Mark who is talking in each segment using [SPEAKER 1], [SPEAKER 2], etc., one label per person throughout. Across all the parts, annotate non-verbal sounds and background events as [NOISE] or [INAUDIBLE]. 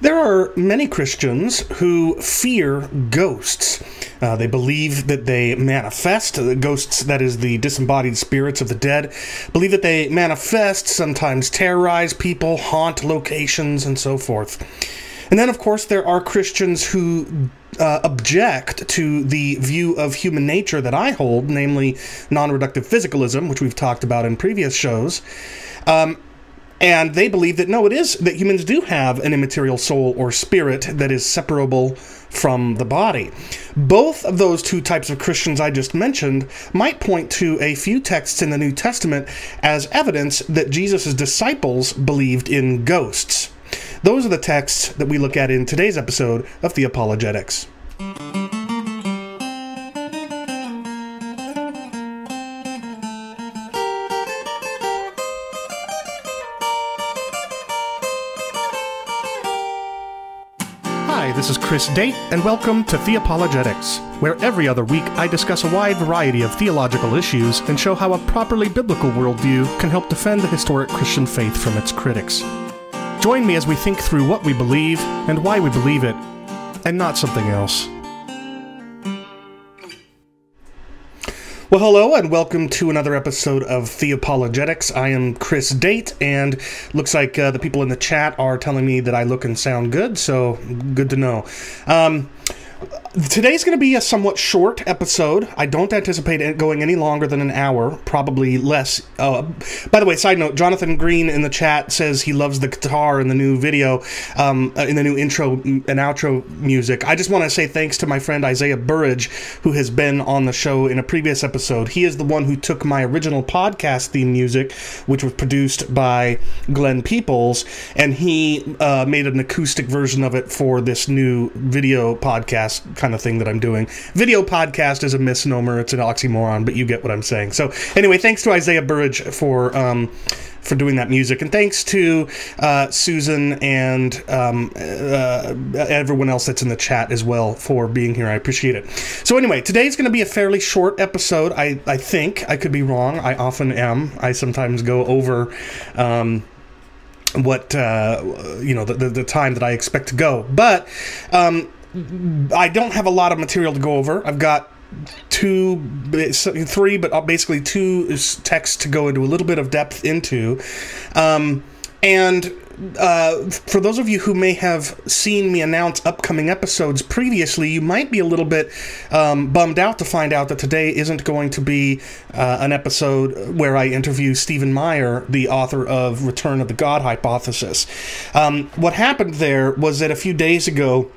[SPEAKER 1] There are many Christians who fear ghosts. Uh, they believe that they manifest, the ghosts, that is, the disembodied spirits of the dead, believe that they manifest, sometimes terrorize people, haunt locations, and so forth. And then, of course, there are Christians who uh, object to the view of human nature that I hold, namely non reductive physicalism, which we've talked about in previous shows. Um, and they believe that no, it is that humans do have an immaterial soul or spirit that is separable from the body. Both of those two types of Christians I just mentioned might point to a few texts in the New Testament as evidence that Jesus' disciples believed in ghosts. Those are the texts that we look at in today's episode of Theopologetics. This is Chris Date, and welcome to Theopologetics, where every other week I discuss a wide variety of theological issues and show how a properly biblical worldview can help defend the historic Christian faith from its critics. Join me as we think through what we believe and why we believe it, and not something else. Well, hello, and welcome to another episode of Theopologetics. I am Chris Date, and looks like uh, the people in the chat are telling me that I look and sound good, so good to know. Um, Today's going to be a somewhat short episode. I don't anticipate it going any longer than an hour, probably less. Uh, by the way, side note: Jonathan Green in the chat says he loves the guitar in the new video, um, uh, in the new intro and outro music. I just want to say thanks to my friend Isaiah Burridge, who has been on the show in a previous episode. He is the one who took my original podcast theme music, which was produced by Glenn Peoples, and he uh, made an acoustic version of it for this new video podcast kind of thing that I'm doing. Video podcast is a misnomer; it's an oxymoron, but you get what I'm saying. So anyway, thanks to Isaiah Burridge for. Um, for doing that music, and thanks to uh, Susan and um, uh, everyone else that's in the chat as well for being here. I appreciate it. So, anyway, today's going to be a fairly short episode. I, I think I could be wrong. I often am. I sometimes go over. Um, what uh, you know the, the, the time that I expect to go, but um, I don't have a lot of material to go over. I've got two, three, but basically two texts to go into a little bit of depth into. Um, and uh, for those of you who may have seen me announce upcoming episodes previously, you might be a little bit um, bummed out to find out that today isn't going to be uh, an episode where I interview Stephen Meyer, the author of Return of the God Hypothesis. Um, what happened there was that a few days ago,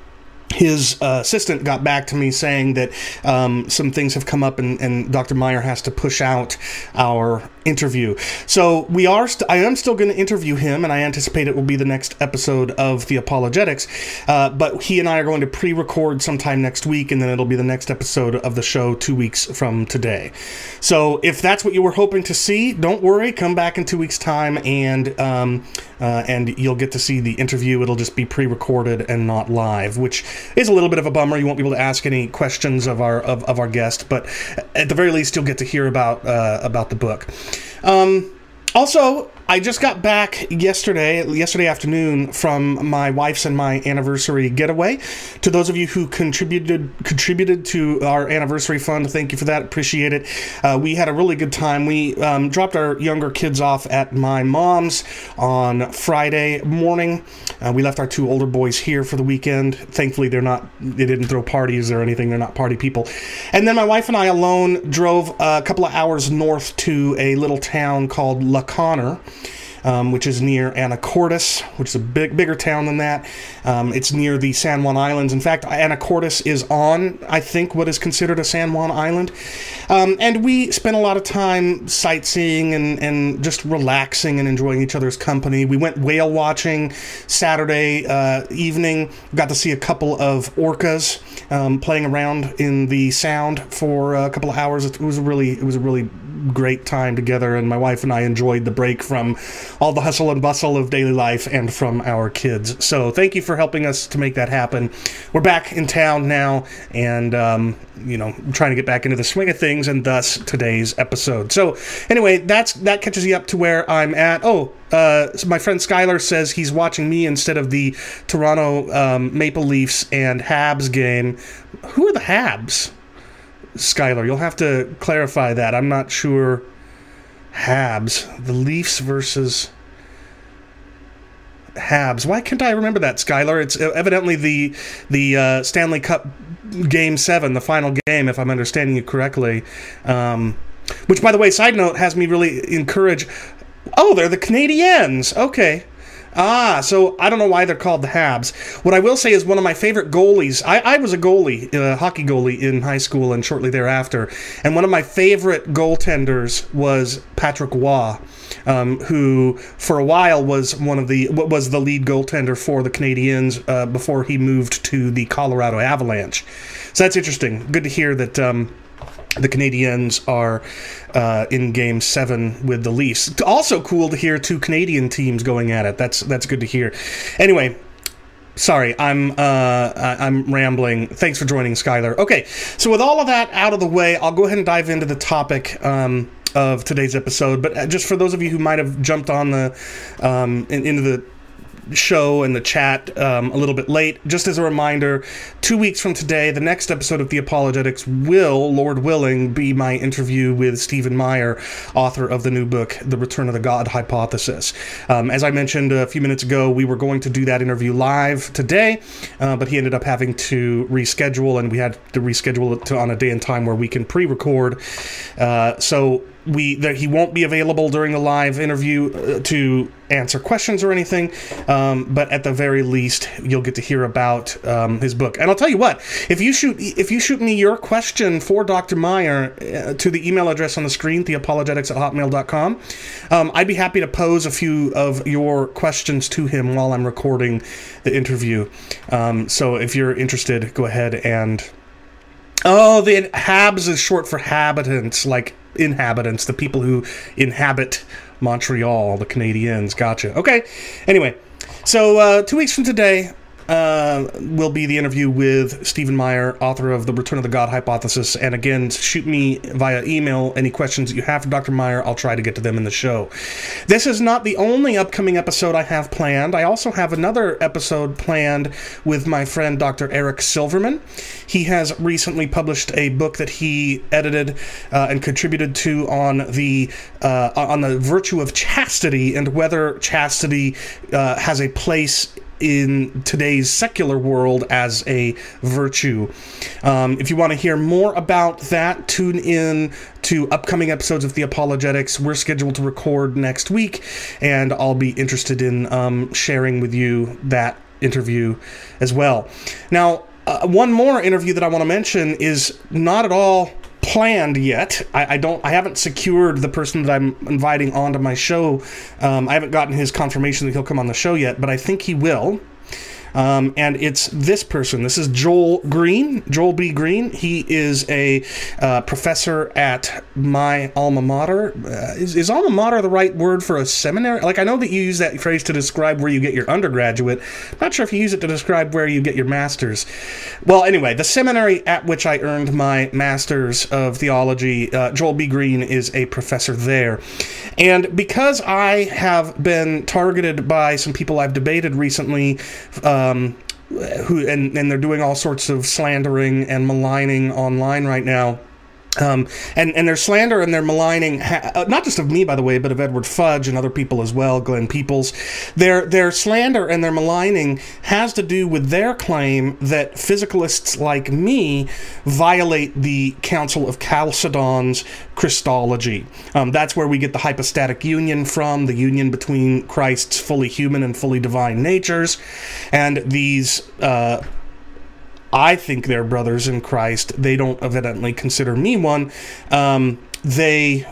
[SPEAKER 1] his uh, assistant got back to me saying that um, some things have come up and, and, Dr. Meyer has to push out our interview. So we are. St- I am still going to interview him, and I anticipate it will be the next episode of Theopologetics. Uh, but he and I are going to pre-record sometime next week, and then it'll be the next episode of the show two weeks from today. So if that's what you were hoping to see, don't worry. Come back in two weeks' time, and um, uh, and you'll get to see the interview. It'll just be pre-recorded and not live, which is a little bit of a bummer. You won't be able to ask any questions of our of, of our guest, but at the very least, you'll get to hear about uh, about the book. Um, also, I just got back yesterday, yesterday afternoon, from my wife's and my anniversary getaway. To those of you who contributed contributed to our anniversary fund, thank you for that. Appreciate it. Uh, we had a really good time. We um, dropped our younger kids off at my mom's on Friday morning. Uh, we left our two older boys here for the weekend. Thankfully, they're not. They didn't throw parties or anything. They're not party people. And then my wife and I alone drove a couple of hours north to a little town called La Conner um, which is near Anacortes, which is a big, bigger town than that. Um, it's near the San Juan Islands. In fact, Anacortes is on, I think, what is considered a San Juan Island. Um, and we spent a lot of time sightseeing and, and just relaxing and enjoying each other's company. We went whale watching Saturday uh, evening. Got to see a couple of orcas um, playing around in the sound for a couple of hours. It was really, it was a really great time together, and my wife and I enjoyed the break from all the hustle and bustle of daily life and from our kids. So thank you for helping us to make that happen. We're back in town now, and um, you know, trying to get back into the swing of things, and thus today's episode. So anyway, that's that catches you up to where I'm at. Oh, uh, so my friend Skylar says he's watching me instead of the Toronto um, Maple Leafs and Habs game. Who are the Habs? Skylar, you'll have to clarify that. I'm not sure. Habs, the Leafs versus Habs. Why can't I remember that, Skylar? It's evidently the the uh, Stanley Cup Game Seven, the final game, if I'm understanding you correctly. Um, which, by the way, side note, has me really encourage. Oh, they're the Canadiens. Okay. Ah, so I don't know why they're called the Habs. What I will say is one of my favorite goalies. I, I was a goalie, a hockey goalie in high school and shortly thereafter. And one of my favorite goaltenders was Patrick Roy, um, who for a while was one of the was the lead goaltender for the Canadiens uh, before he moved to the Colorado Avalanche. So that's interesting. Good to hear that. Um, the Canadiens are uh, in Game Seven with the Leafs. Also cool to hear two Canadian teams going at it. That's that's good to hear. Anyway, sorry, I'm uh, I'm rambling. Thanks for joining, Skylar. Okay, so with all of that out of the way, I'll go ahead and dive into the topic. Um, of today's episode, but uh, just for those of you who might have jumped on the um, into the show and the chat um, a little bit late. Just as a reminder, two weeks from today, the next episode of Theopologetics will, Lord willing, be my interview with Stephen Meyer, author of the new book, The Return of the God Hypothesis. Um, as I mentioned a few minutes ago, we were going to do that interview live today, uh, but he ended up having to reschedule, and we had to reschedule it to, on a day and time where we can pre record. Uh, so we that he won't be available during the live interview uh, to answer questions or anything. Um, but at the very least you'll get to hear about um, his book. And i'll tell you what if you shoot if you shoot me your question for dr meyer uh, to the email address on the screen theopologetics at hotmail.com um, i'd be happy to pose a few of your questions to him while i'm recording the interview. Um, so if you're interested go ahead and Oh, the Habs is short for habitants, like inhabitants, the people who inhabit Montreal, the Canadiens. Gotcha. Okay. Anyway, so uh, two weeks from today, uh, will be the interview with Stephen Meyer, author of The Return of the God Hypothesis. And again, shoot me via email any questions that you have for Dr. Meyer. I'll try to get to them in the show. This is not the only upcoming episode I have planned. I also have another episode planned with my friend Dr. Eric Silverman. He has recently published a book that he edited uh, and contributed to on the uh, on the virtue of chastity and whether chastity uh, has a place in today's secular world as a virtue. Um, if you want to hear more about that, tune in to upcoming episodes of Theopologetics. We're scheduled to record next week, and I'll be interested in um, sharing with you that interview as well. Now, uh, one more interview that I want to mention is not at all planned yet. I, I, don't. I haven't secured the person that I'm inviting onto my show. Um, I haven't gotten his confirmation that he'll come on the show yet, but I think he will. Um, and it's this person. This is Joel Green, Joel B. Green. He is a uh, professor at my alma mater. Uh, is, is, alma mater the right word for a seminary? Like, I know that you use that phrase to describe where you get your undergraduate. I'm not sure if you use it to describe where you get your master's. Well, anyway, the seminary at which I earned my master's of theology, uh, Joel B. Green is a professor there. And because I have been targeted by some people I've debated recently, um, who and, and they're doing all sorts of slandering and maligning online right now. Um, and, and their slander and their maligning, uh, not just of me, by the way, but of Edward Fudge and other people as well, Glenn Peoples, their, their slander and their maligning has to do with their claim that physicalists like me violate the Council of Chalcedon's Christology. Um, that's where we get the hypostatic union from, the union between Christ's fully human and fully divine natures. And these uh, I think they're brothers in Christ. They don't evidently consider me one. Um, they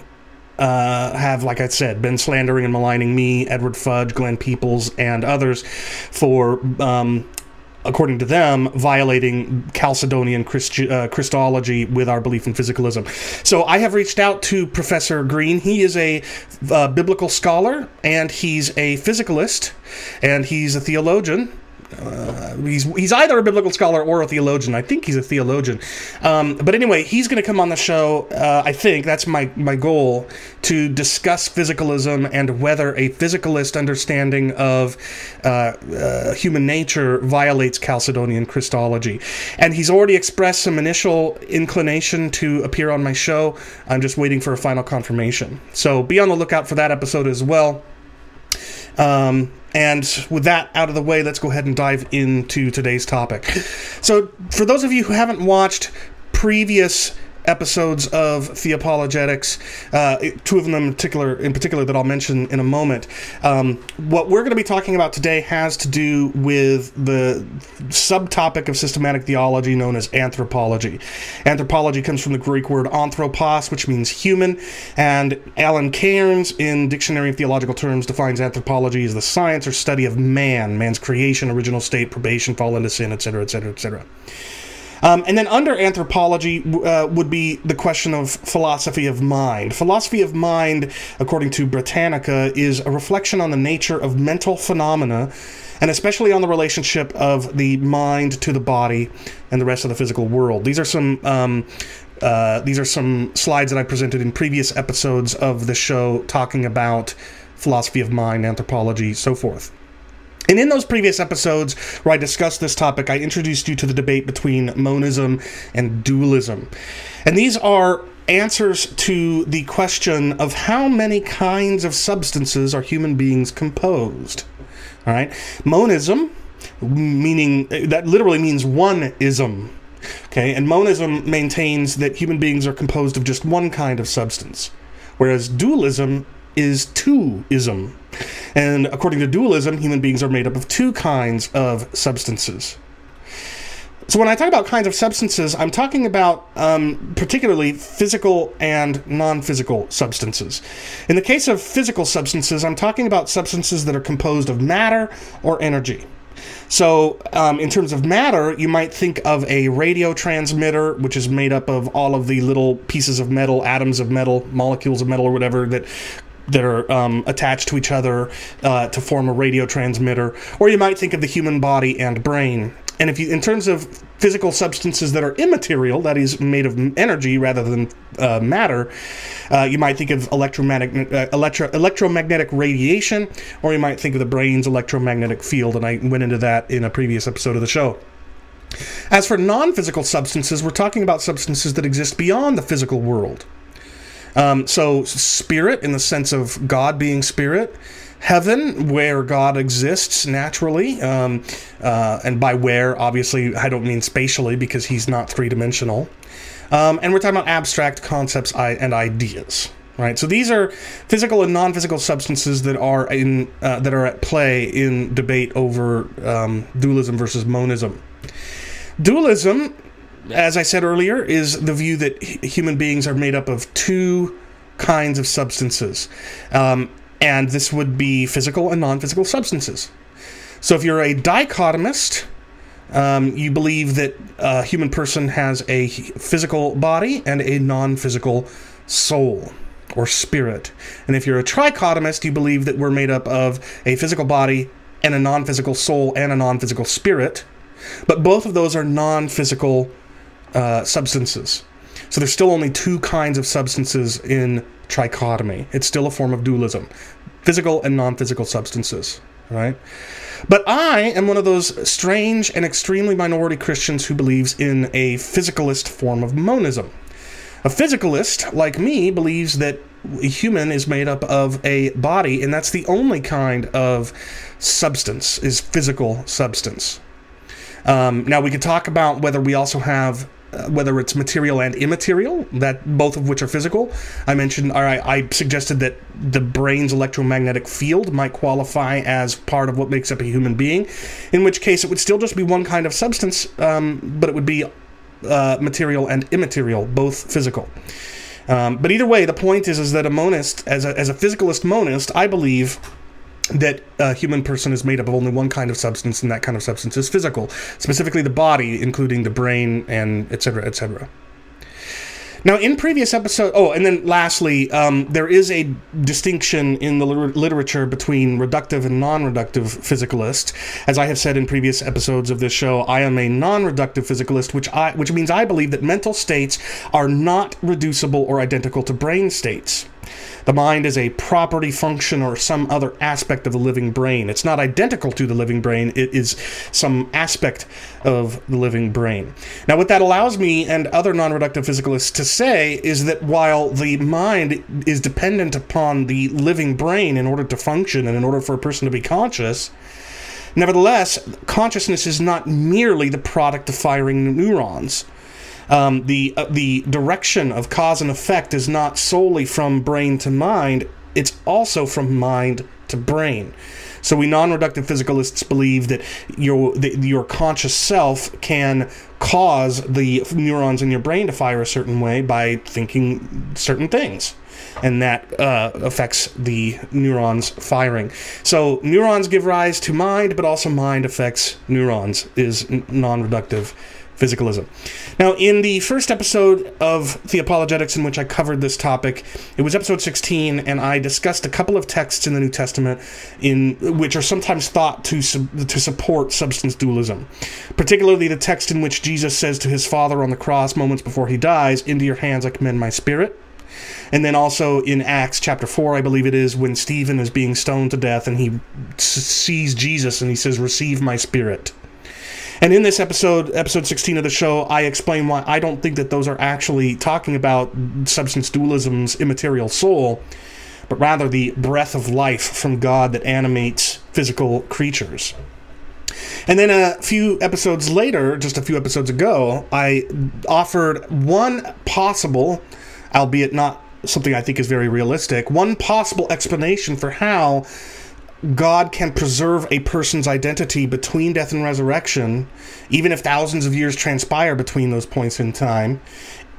[SPEAKER 1] uh, have, like I said, been slandering and maligning me, Edward Fudge, Glenn Peoples, and others for um, according to them, violating Chalcedonian Christi- uh, Christology with our belief in physicalism. So I have reached out to Professor Green. He is a uh, biblical scholar and he's a physicalist and he's a theologian uh, he's he's either a biblical scholar or a theologian. I think he's a theologian. Um, but anyway, he's going to come on the show. Uh, I think that's my my goal to discuss physicalism and whether a physicalist understanding of uh, uh human nature violates Chalcedonian Christology. And he's already expressed some initial inclination to appear on my show. I'm just waiting for a final confirmation. So be on the lookout for that episode as well. Um, and with that out of the way, let's go ahead and dive into today's topic. So, for those of you who haven't watched previous episodes of Theopologetics, uh, two of them in particular, in particular that I'll mention in a moment. Um, what we're going to be talking about today has to do with the subtopic of systematic theology known as anthropology. Anthropology comes from the Greek word anthropos, which means human, and Alan Cairns, in Dictionary of Theological Terms, defines anthropology as the science or study of man, man's creation, original state, probation, fall into sin, etc., etc., etc. Um, and then under anthropology uh, would be the question of philosophy of mind. Philosophy of mind, according to Britannica, is a reflection on the nature of mental phenomena and especially on the relationship of the mind to the body and the rest of the physical world. These are some um, uh, these are some slides that I presented in previous episodes of the show talking about philosophy of mind, anthropology, so forth. And in those previous episodes where I discussed this topic, I introduced you to the debate between monism and dualism. And these are answers to the question of how many kinds of substances are human beings composed. All right? Monism, meaning that literally means one ism. Okay? And monism maintains that human beings are composed of just one kind of substance, whereas dualism is two ism. And according to dualism, human beings are made up of two kinds of substances. So when I talk about kinds of substances, I'm talking about um, particularly physical and non-physical substances. In the case of physical substances, I'm talking about substances that are composed of matter or energy. So, um, in terms of matter, you might think of a radio transmitter, which is made up of all of the little pieces of metal, atoms of metal, molecules of metal, or whatever that that are um, attached to each other uh, to form a radio transmitter, or you might think of the human body and brain. And if you, in terms of physical substances that are immaterial, that is made of energy rather than uh, matter, uh, you might think of electromagnetic, uh, electro, electromagnetic radiation, or you might think of the brain's electromagnetic field. And I went into that in a previous episode of the show. As for non physical substances, we're talking about substances that exist beyond the physical world. Um, so, spirit in the sense of God being spirit, heaven where God exists naturally, um, uh, and by where, obviously, I don't mean spatially because he's not three dimensional. Um, and we're talking about abstract concepts and ideas right? So these are physical and non-physical substances that are in uh, that are at play in debate over um, dualism versus monism. Dualism as I said earlier, is the view that human beings are made up of two kinds of substances. Um, and this would be physical and non physical substances. So if you're a dichotomist, um, you believe that a human person has a physical body and a non physical soul or spirit. And if you're a trichotomist, you believe that we're made up of a physical body and a non physical soul and a non physical spirit. But both of those are non physical uh, substances. So there's still only two kinds of substances in trichotomy. It's still a form of dualism physical and non physical substances, right? But I am one of those strange and extremely minority Christians who believes in a physicalist form of monism. A physicalist, like me, believes that a human is made up of a body, and that's the only kind of substance, is physical substance. Um, now, we could talk about whether we also have whether it's material and immaterial, that both of which are physical. I mentioned, or I, I, suggested that the brain's electromagnetic field might qualify as part of what makes up a human being, in which case it would still just be one kind of substance, um, but it would be uh, material and immaterial, both physical. Um, but either way, the point is, is that a monist, as a, as a physicalist monist, I believe that a human person is made up of only one kind of substance, and that kind of substance is physical, specifically the body, including the brain, and etc., etc. Now, in previous episode, oh, and then lastly, um, there is a distinction in the liter- literature between reductive and non-reductive physicalists. As I have said in previous episodes of this show, I am a non-reductive physicalist, which I, which means I believe that mental states are not reducible or identical to brain states. The mind is a property, function, or some other aspect of the living brain. It's not identical to the living brain, it is some aspect of the living brain. Now, what that allows me and other non reductive physicalists to say is that while the mind is dependent upon the living brain in order to function and in order for a person to be conscious, Nevertheless, consciousness is not merely the product of firing neurons. Um, the uh, the direction of cause and effect is not solely from brain to mind; it's also from mind to brain. So we non-reductive physicalists believe that your your conscious self can cause the neurons in your brain to fire a certain way by thinking certain things and that uh, affects the neurons firing. So neurons give rise to mind, but also mind affects neurons. Is non-reductive physicalism. Now, in the first episode of Theopologetics, in which I covered this topic, it was episode 16, and I discussed a couple of texts in the New Testament in which are sometimes thought to to support substance dualism. Particularly the text in which Jesus says to his Father on the cross moments before he dies, "Into your hands I commend my spirit." And then also in Acts chapter 4, I believe it is, when Stephen is being stoned to death and he sees Jesus and he says, Receive my spirit. And in this episode, episode 16 of the show, I explain why I don't think that those are actually talking about substance dualism's immaterial soul, but rather the breath of life from God that animates physical creatures. And then a few episodes later, just a few episodes ago, I offered one possible, albeit not something I think is very realistic, one possible explanation for how God can preserve a person's identity between death and resurrection, even if thousands of years transpire between those points in time,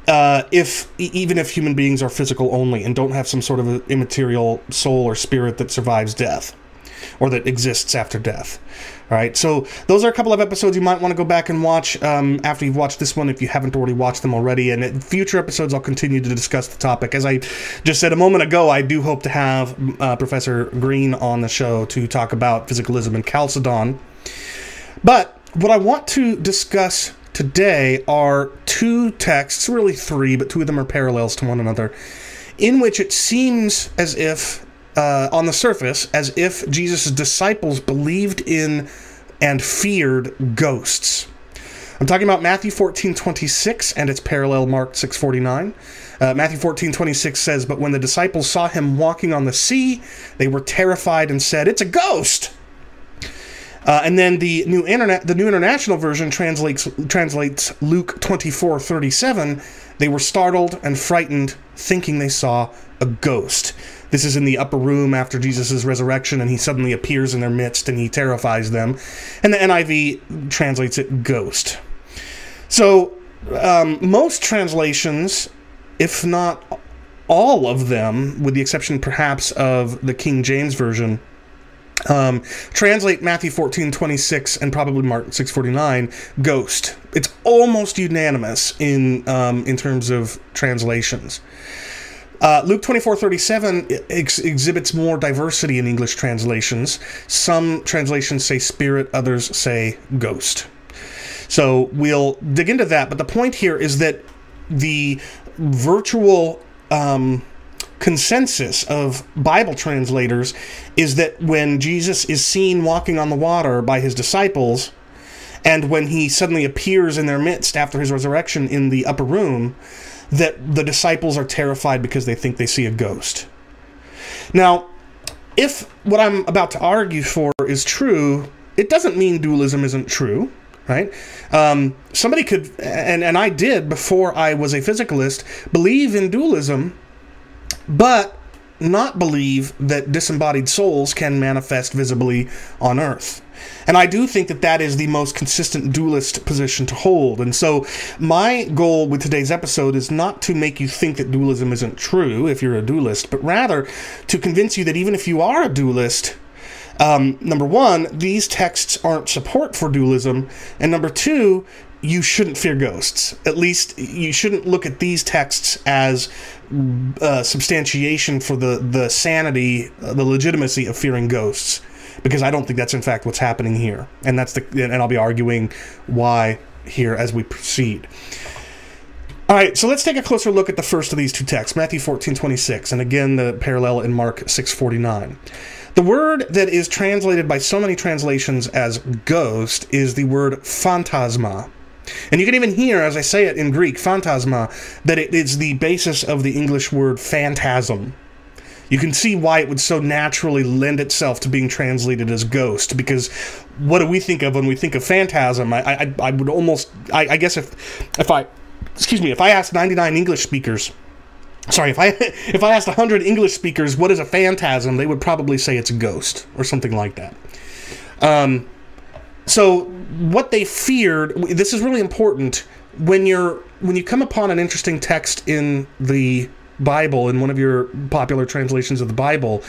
[SPEAKER 1] uh, if even if human beings are physical only and don't have some sort of immaterial soul or spirit that survives death or that exists after death. All right, so those are a couple of episodes you might want to go back and watch um, after you've watched this one if you haven't already watched them already. And in future episodes, I'll continue to discuss the topic. As I just said a moment ago, I do hope to have uh, Professor Green on the show to talk about physicalism and Chalcedon. But what I want to discuss today are two texts, really three, but two of them are parallels to one another, in which it seems as if uh, on the surface as if Jesus' disciples believed in and feared ghosts. I'm talking about Matthew 14, 26 and its parallel Mark 6, 49. Uh, Matthew 14, 26 says, But when the disciples saw him walking on the sea, they were terrified and said, It's a ghost! Uh, and then the new internet, the new international version translates translates Luke 24, 37. They were startled and frightened, thinking they saw a ghost. This is in the upper room after Jesus' resurrection, and he suddenly appears in their midst and he terrifies them. And the NIV translates it ghost. So, um, most translations, if not all of them, with the exception perhaps of the King James Version, um, translate Matthew 14, 26, and probably Mark 6, 49, ghost. It's almost unanimous in, um, in terms of translations. Uh, Luke 24:37 ex- exhibits more diversity in English translations. Some translations say spirit, others say ghost. So we'll dig into that. But the point here is that the virtual um, consensus of Bible translators is that when Jesus is seen walking on the water by his disciples, and when he suddenly appears in their midst after his resurrection in the upper room, that the disciples are terrified because they think they see a ghost. Now, if what I'm about to argue for is true, it doesn't mean dualism isn't true, right? Um, somebody could, and, and I did before I was a physicalist, believe in dualism, but not believe that disembodied souls can manifest visibly on earth. And I do think that that is the most consistent dualist position to hold. And so, my goal with today's episode is not to make you think that dualism isn't true if you're a dualist, but rather to convince you that even if you are a dualist, Um, number one, these texts aren't support for dualism, and number two, you shouldn't fear ghosts. At least you shouldn't look at these texts as uh, substantiation for the the sanity, uh, the legitimacy of fearing ghosts, because I don't think that's in fact what's happening here, and that's the and I'll be arguing why here as we proceed. All right, so let's take a closer look at the first of these two texts, Matthew 14, 26, and again the parallel in Mark 6, 49. The word that is translated by so many translations as ghost is the word phantasma. And you can even hear, as I say it in Greek, phantasma, that it is the basis of the English word phantasm. You can see why it would so naturally lend itself to being translated as ghost, because what do we think of when we think of phantasm? I, I, I would almost, I, I guess if, if I excuse me, if I asked 99 English speakers, sorry, if I [LAUGHS] if I asked 100 English speakers what is a phantasm, they would probably say it's a ghost or something like that. Um, so what they feared, this is really important when you're when you come upon an interesting text in the Bible in one of your popular translations of the Bible,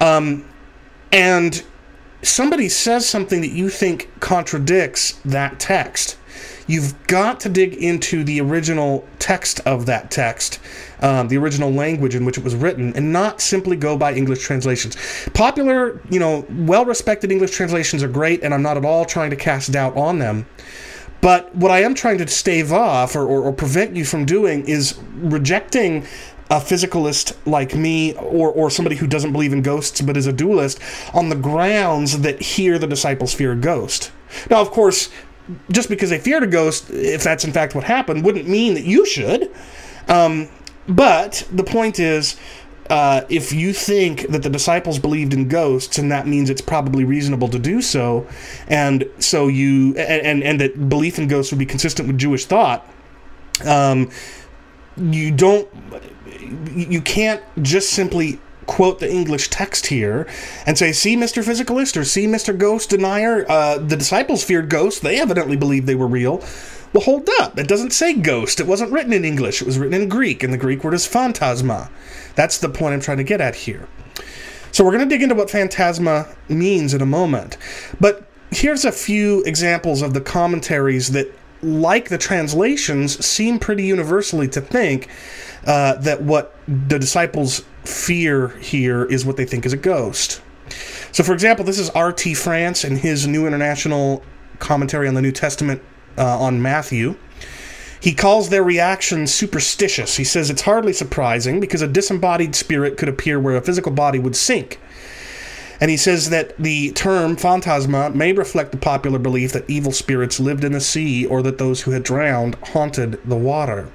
[SPEAKER 1] um, and somebody says something that you think contradicts that text you've got to dig into the original text of that text, um, the original language in which it was written, and not simply go by English translations. Popular, you know, well respected English translations are great, and I'm not at all trying to cast doubt on them. But what I am trying to stave off or, or, or prevent you from doing is rejecting a physicalist like me or, or somebody who doesn't believe in ghosts but is a dualist on the grounds that here the disciples fear a ghost. Now, of course, just because they feared a ghost, if that's in fact what happened, wouldn't mean that you should. Um, but the point is, uh, if you think that the disciples believed in ghosts, and that means it's probably reasonable to do so, and so you and and, and that belief in ghosts would be consistent with Jewish thought, um, you don't, you can't just simply quote the English text here and say, see, Mr. Physicalist, or see, Mr. Ghost Denier, uh, the disciples feared ghosts. They evidently believed they were real. Well, hold up. It doesn't say ghost. It wasn't written in English. It was written in Greek, and the Greek word is phantasma. That's the point I'm trying to get at here. So we're going to dig into what phantasma means in a moment. But here's a few examples of the commentaries that, like the translations, seem pretty universally to think uh, that what the disciples fear here is what they think is a ghost. So, for example, this is R.T. France in his New International Commentary on the New Testament uh, on Matthew. He calls their reaction superstitious. He says it's hardly surprising because a disembodied spirit could appear where a physical body would sink. And he says that the term phantasma may reflect the popular belief that evil spirits lived in the sea or that those who had drowned haunted the water.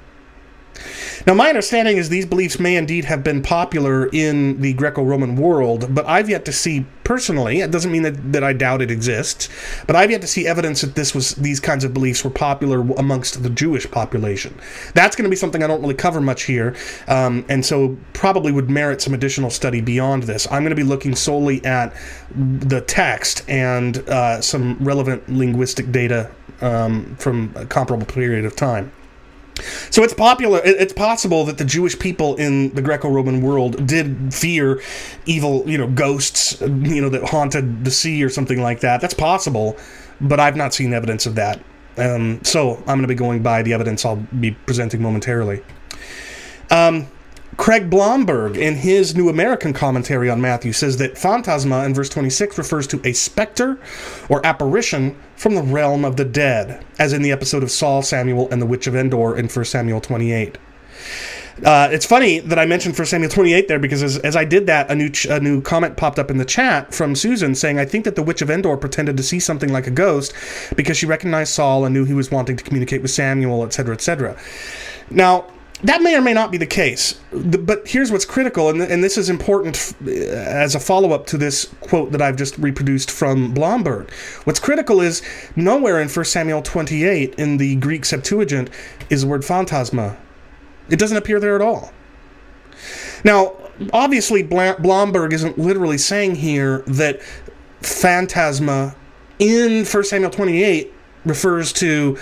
[SPEAKER 1] Now, my understanding is these beliefs may indeed have been popular in the Greco Roman world, but I've yet to see personally, it doesn't mean that, that I doubt it exists, but I've yet to see evidence that this was these kinds of beliefs were popular amongst the Jewish population. That's going to be something I don't really cover much here, um, and so probably would merit some additional study beyond this. I'm going to be looking solely at the text and uh, some relevant linguistic data um, from a comparable period of time. So it's popular. It's possible that the Jewish people in the Greco-Roman world did fear evil, you know, ghosts, you know, that haunted the sea or something like that. That's possible, but I've not seen evidence of that. Um, so I'm going to be going by the evidence I'll be presenting momentarily. Um, Craig Blomberg, in his New American commentary on Matthew, says that phantasma in verse 26 refers to a specter or apparition from the realm of the dead, as in the episode of Saul, Samuel, and the Witch of Endor in 1 Samuel 28. Uh, it's funny that I mentioned 1 Samuel 28 there because as, as I did that, a new ch- a new comment popped up in the chat from Susan saying, I think that the Witch of Endor pretended to see something like a ghost because she recognized Saul and knew he was wanting to communicate with Samuel, etc., etc. Now, that may or may not be the case. But here's what's critical, and, this is important uh, as a follow up to this quote that I've just reproduced from Blomberg. What's critical is nowhere in 1 Samuel 28 in the Greek Septuagint is the word phantasma. It doesn't appear there at all. Now, obviously, Blomberg isn't literally saying here that phantasma in 1 Samuel 28 refers to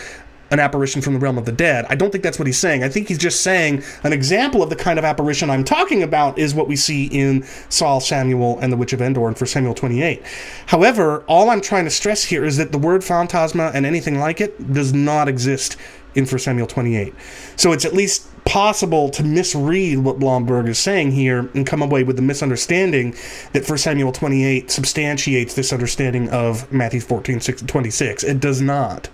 [SPEAKER 1] an apparition from the realm of the dead. I don't think that's what he's saying. I think he's just saying an example of the kind of apparition I'm talking about is what we see in Saul, Samuel, and the Witch of Endor in 1 Samuel 28. However, all I'm trying to stress here is that the word phantasma and anything like it does not exist in 1 Samuel 28. So it's at least possible to misread what Blomberg is saying here and come away with the misunderstanding that 1 Samuel 28 substantiates this understanding of Matthew 14, 26. It does not.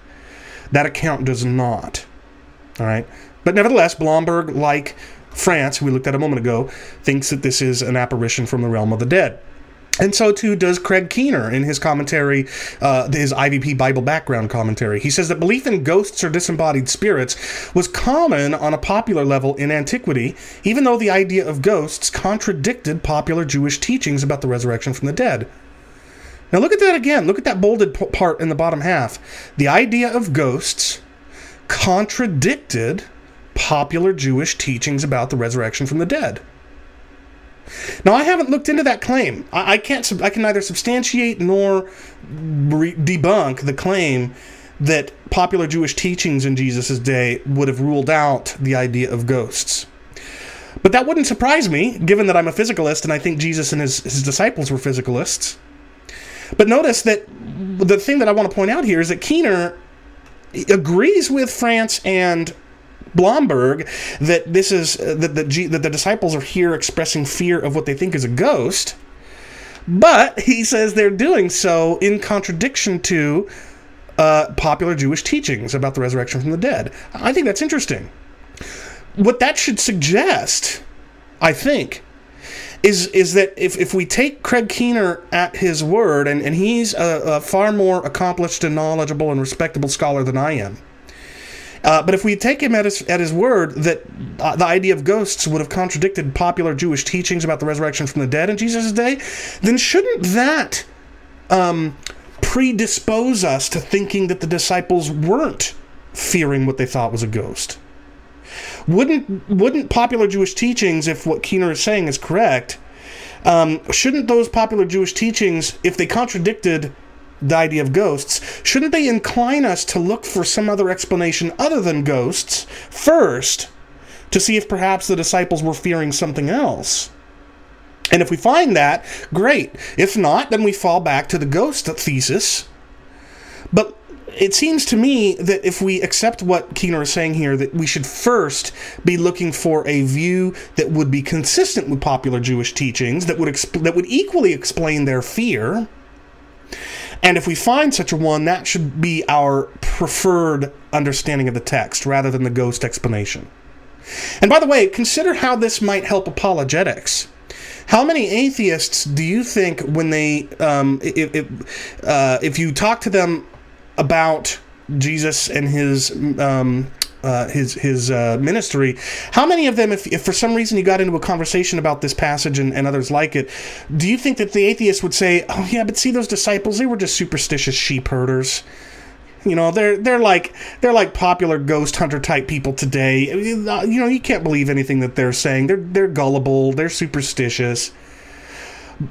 [SPEAKER 1] That account does not. All right. But nevertheless, Blomberg, like France, we looked at a moment ago, thinks that this is an apparition from the realm of the dead. And so too does Craig Keener in his commentary, uh, his IVP Bible background commentary. He says that belief in ghosts or disembodied spirits was common on a popular level in antiquity, even though the idea of ghosts contradicted popular Jewish teachings about the resurrection from the dead. Now look at that again. Look at that bolded part in the bottom half. The idea of ghosts contradicted popular Jewish teachings about the resurrection from the dead. Now I haven't looked into that claim. I, I can't. I can neither substantiate nor debunk the claim that popular Jewish teachings in Jesus' day would have ruled out the idea of ghosts. But that wouldn't surprise me, given that I'm a physicalist and I think Jesus and his, his disciples were physicalists. But notice that the thing that I want to point out here is that Keener agrees with France and Blomberg that this is uh, that the that the disciples are here expressing fear of what they think is a ghost, but he says they're doing so in contradiction to uh, popular Jewish teachings about the resurrection from the dead. I think that's interesting. What that should suggest, I think, is is that if, if we take Craig Keener at his word, and, and he's a, a far more accomplished and knowledgeable and respectable scholar than I am, uh, but if we take him at his, at his word that uh, the idea of ghosts would have contradicted popular Jewish teachings about the resurrection from the dead in Jesus' day, then shouldn't that um, predispose us to thinking that the disciples weren't fearing what they thought was a ghost? Wouldn't wouldn't popular Jewish teachings, if what Keener is saying is correct, um, shouldn't those popular Jewish teachings, if they contradicted the idea of ghosts, shouldn't they incline us to look for some other explanation other than ghosts first to see if perhaps the disciples were fearing something else? And if we find that, great. If not, then we fall back to the ghost thesis. But it seems to me that if we accept what Keener is saying here, that we should first be looking for a view that would be consistent with popular Jewish teachings, that would exp- that would equally explain their fear, and if we find such a one, that should be our preferred understanding of the text rather than the ghost explanation. And by the way, consider how this might help apologetics. How many atheists do you think, when they, um, if, if, uh, if you talk to them about Jesus and his um, uh, his his uh, ministry. How many of them, if, if for some reason you got into a conversation about this passage and, and others like it, do you think that the atheist would say, "Oh yeah, but see those disciples? They were just superstitious sheep herders." You know, they're they're like they're like popular ghost hunter type people today. You know, you can't believe anything that they're saying. They're they're gullible. They're superstitious.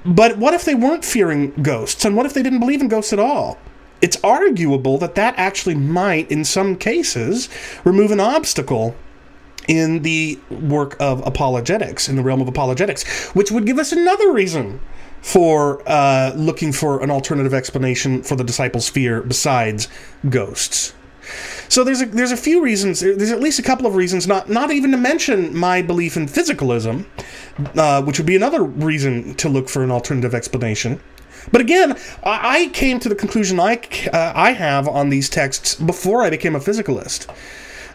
[SPEAKER 1] But what if they weren't fearing ghosts? And what if they didn't believe in ghosts at all? It's arguable that that actually might, in some cases, remove an obstacle in the work of apologetics, in the realm of apologetics, which would give us another reason for uh, looking for an alternative explanation for the disciples' fear besides ghosts. So there's a, there's a few reasons. There's at least a couple of reasons. Not not even to mention my belief in physicalism, uh, which would be another reason to look for an alternative explanation. But again, I came to the conclusion I, uh, I have on these texts before I became a physicalist.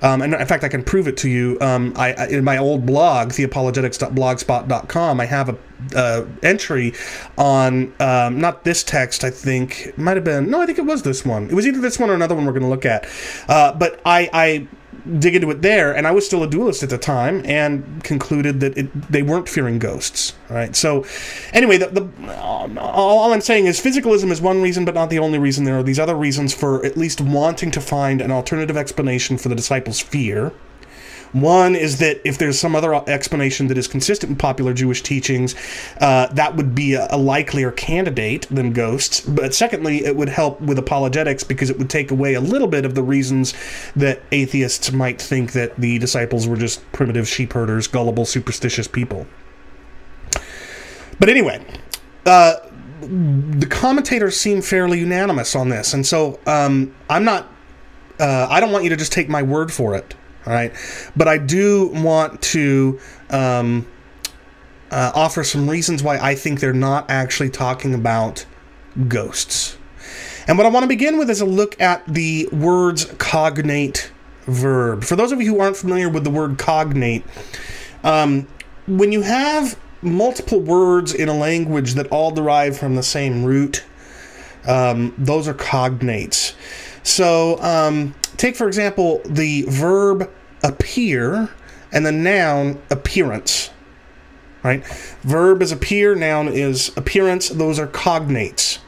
[SPEAKER 1] Um, and in fact, I can prove it to you. Um, I, in my old blog, theopologetics.blogspot.com, I have a uh, entry on um, not this text. I think might have been no, I think it was this one. It was either this one or another one we're going to look at. Uh, but I, I dig into it there, and I was still a dualist at the time, and concluded that it, they weren't fearing ghosts. Right. So, anyway, the, the all I'm saying is physicalism is one reason, but not the only reason. There are these other reasons for at least wanting to find an alternative explanation for the disciples' fear, One is that if there's some other explanation that is consistent with popular Jewish teachings, uh, that would be a, a, likelier candidate than ghosts. But secondly, it would help with apologetics because it would take away a little bit of the reasons that atheists might think that the disciples were just primitive sheep herders, gullible, superstitious people. But anyway, uh, the commentators seem fairly unanimous on this, and so um, I'm not. Uh, I don't want you to just take my word for it. All right. But I do want to um, uh, offer some reasons why I think they're not actually talking about ghosts. And what I want to begin with is a look at the words cognate verb. For those of you who aren't familiar with the word cognate, um, when you have multiple words in a language that all derive from the same root, um, those are cognates. So, um, take for example the verb appear and the noun appearance. Right? Verb is appear, noun is appearance. Those are cognates.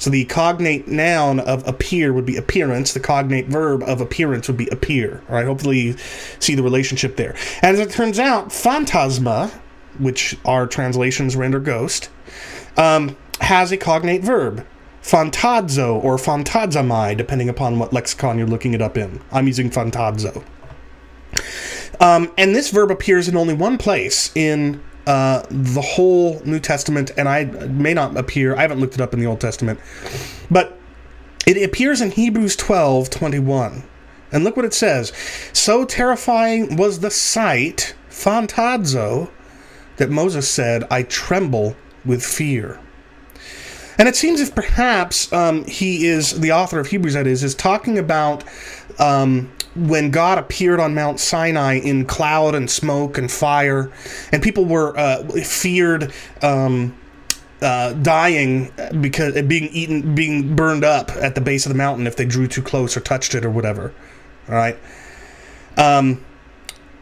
[SPEAKER 1] So the cognate noun of appear would be appearance. The cognate verb of appearance would be appear. All right. Hopefully you see the relationship there. And as it turns out, phantasma, which our translations render ghost, um, has a cognate verb fantazo or fantazamai, depending upon what lexicon you're looking it up in. I'm using fantazo. Um, and this verb appears in only one place in uh, the whole New Testament, and I may not appear, I haven't looked it up in the Old Testament, but it appears in Hebrews 12 21. And look what it says. So terrifying was the sight, fantazo, that Moses said, I tremble with fear. And it seems if perhaps um, he is, the author of Hebrews, that is, is talking about um, when God appeared on Mount Sinai in cloud and smoke and fire, and people were uh, feared. Um, uh, dying because uh, being eaten, being burned up at the base of the mountain if they drew too close or touched it or whatever. All right. Um,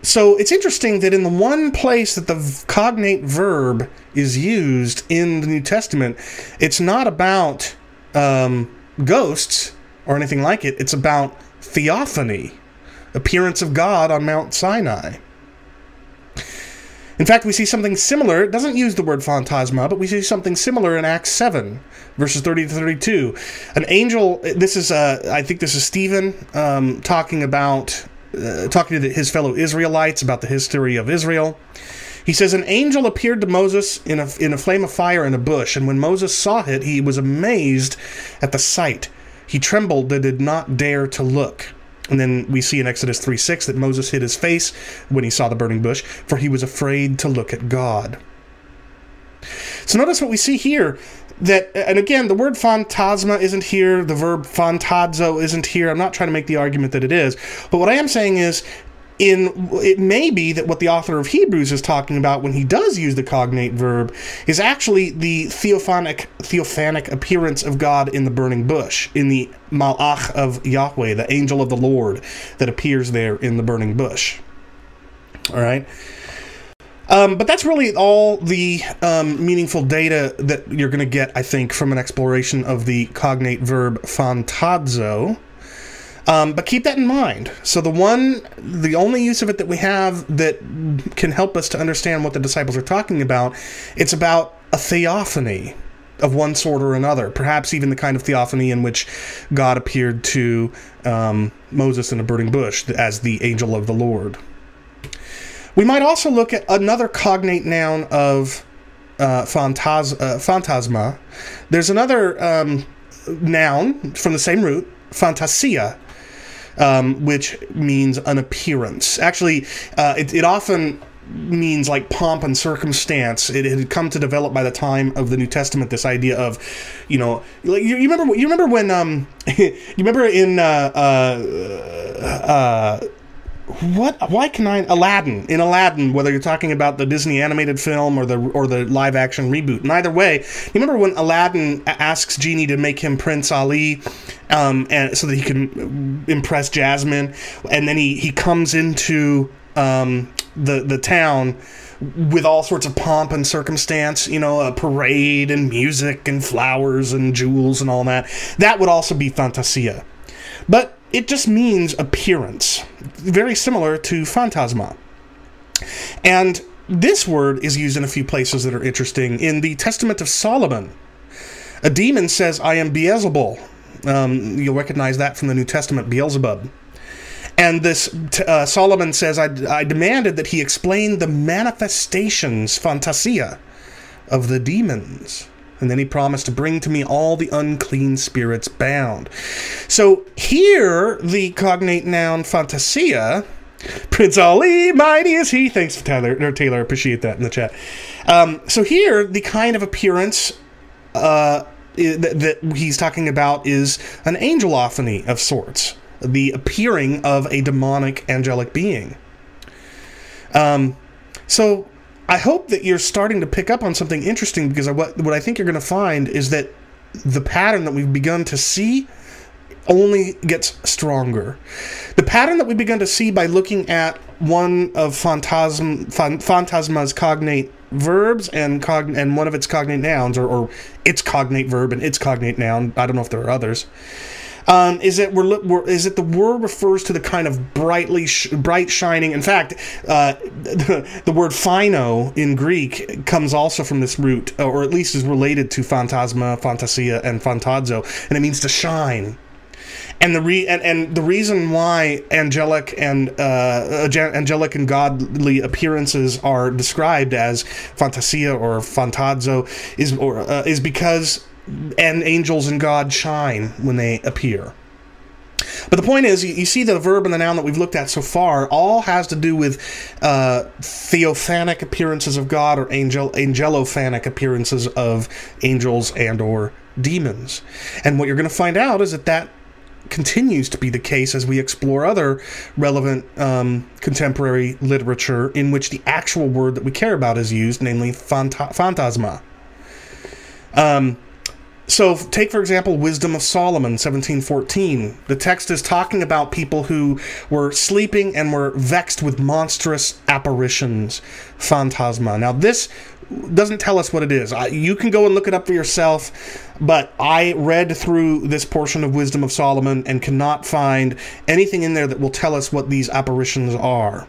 [SPEAKER 1] so it's interesting that in the one place that the cognate verb is used in the New Testament, it's not about um, ghosts or anything like it. It's about theophany, appearance of God on Mount Sinai. In fact, we see something similar. It doesn't use the word phantasma, but we see something similar in Acts 7, verses 30 to 32. An angel, this is, uh, I think this is Stephen um, talking about uh, talking to his fellow Israelites about the history of Israel. He says, An angel appeared to Moses in a, in a flame of fire in a bush, and when Moses saw it, he was amazed at the sight. He trembled and did not dare to look. And then we see in Exodus 3 6 that Moses hid his face when he saw the burning bush, for he was afraid to look at God. So notice what we see here that and again the word phantasma isn't here the verb fantazo isn't here. I'm not trying to make the argument that it is. But what i am saying is in it may be that what the author of hebrews is talking about when he does use the cognate verb is actually the theophanic theophanic appearance of god in the burning bush in the malach of yahweh the angel of the lord that appears there in the burning bush. All right um, but that's really all the um, meaningful data that you're going to get, I think, from an exploration of the cognate verb fantazo. Um, but keep that in mind. So the one, the only use of it that we have that can help us to understand what the disciples are talking about, it's about a theophany of one sort or another. Perhaps even the kind of theophany in which God appeared to um, Moses in a burning bush as the angel of the Lord. We might also look at another cognate noun of uh, phantas- uh, phantasma. There's another um, noun from the same root, fantasia, um, which means an appearance. Actually, uh, it, it, often means like pomp and circumstance. It, had come to develop by the time of the New Testament this idea of, you know, like you, you remember you remember when um, [LAUGHS] you remember in uh, uh, uh what why can I Aladdin in Aladdin whether you're talking about the Disney animated film or the or the live action reboot and either way you remember when Aladdin asks Genie to make him Prince Ali um, and so that he can impress Jasmine and then he he comes into um, the the town with all sorts of pomp and circumstance, you know, a parade and music and flowers and jewels and all that. That would also be fantasia. But it just means appearance, very similar to phantasma. And this word is used in a few places that are interesting. In the Testament of Solomon, a demon says, I am Beelzebul. Um, you'll recognize that from the New Testament, Beelzebub. And this uh, Solomon says, I, I demanded that he explain the manifestations, fantasia, of the demons. And then he promised to bring to me all the unclean spirits bound. So here, the cognate noun fantasia, Prince Ali, mighty is he. Thanks, for Tyler or Taylor. Appreciate that in the chat. Um, so here, the kind of appearance uh, that, he's talking about is an angelophany of sorts, the appearing of a demonic angelic being. Um, so I hope that you're starting to pick up on something interesting because what what I think you're going to find is that the pattern that we've begun to see only gets stronger. The pattern that we've begun to see by looking at one of Phantasm, Phantasma's cognate verbs and cog, and one of its cognate nouns, or, or its cognate verb and its cognate noun. I don't know if there are others um, is that we're, we're, is that the word refers to the kind of brightly sh- bright shining. In fact, uh, the, [LAUGHS] the, word phino in Greek comes also from this root, or at least is related to phantasma, fantasia, and phantazo, and it means to shine. And the re- and, and the reason why angelic and uh, angelic and godly appearances are described as fantasia or fantazo is or uh, is because and angels and God shine when they appear. But the point is, you, see the verb and the noun that we've looked at so far all has to do with uh, theophanic appearances of God or angel angelophanic appearances of angels and or demons. And what you're going to find out is that that continues to be the case as we explore other relevant um, contemporary literature in which the actual word that we care about is used, namely phanta- phantasma. Um, so, take for example Wisdom of Solomon 1714. The text is talking about people who were sleeping and were vexed with monstrous apparitions, phantasma. Now, this doesn't tell us what it is. I, you can go and look it up for yourself, but I read through this portion of Wisdom of Solomon and cannot find anything in there that will tell us what these apparitions are.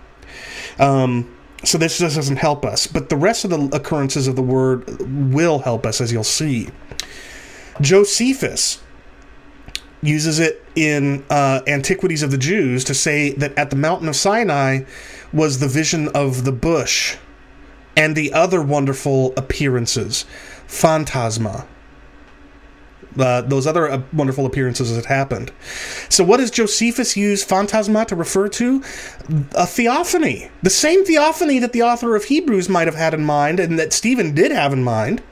[SPEAKER 1] Um, so this just doesn't help us, but the rest of the occurrences of the word will help us, as you'll see. Josephus uses it in uh, Antiquities of the Jews to say that at the mountain of Sinai was the vision of the bush and the other wonderful appearances, phantasma. Uh, those other uh, wonderful appearances that happened. So, what does Josephus use phantasma to refer to? A theophany. The same theophany that the author of Hebrews might have had in mind and that Stephen did have in mind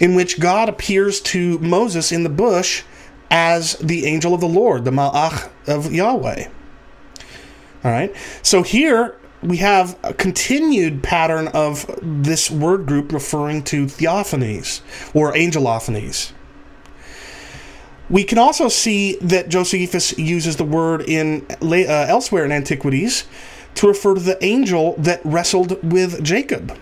[SPEAKER 1] in which God appears to Moses in the bush as the angel of the Lord, the Malach of Yahweh. All right. So here we have a continued pattern of this word group referring to theophanies or angelophanies. We can also see that Josephus uses the word in uh, elsewhere in antiquities to refer to the angel that wrestled with Jacob.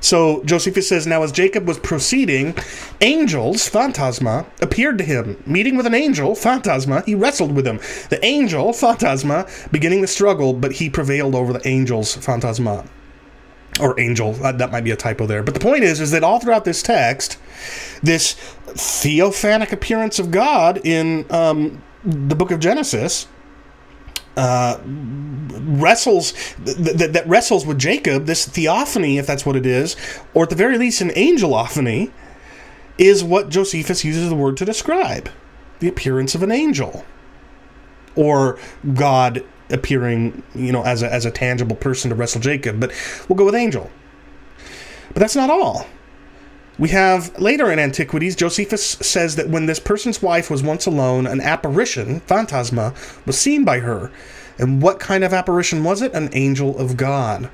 [SPEAKER 1] So Josephus says, Now as Jacob was proceeding, angels, phantasma, appeared to him. Meeting with an angel, phantasma, he wrestled with him. The angel, phantasma, beginning the struggle, but he prevailed over the angels, phantasma. Or angel, that might be a typo there. But the point is, is that all throughout this text, this theophanic appearance of God in um, the book of Genesis uh, wrestles th- th- that wrestles with Jacob, this theophany, if that's what it is, or at the very least an angelophany, is what Josephus uses the word to describe the appearance of an angel, or God appearing, you know, as a, as a tangible person to wrestle Jacob. But we'll go with angel. But that's not all. We have later in Antiquities, Josephus says that when this person's wife was once alone, an apparition, phantasma, was seen by her. And what kind of apparition was it? An angel of God.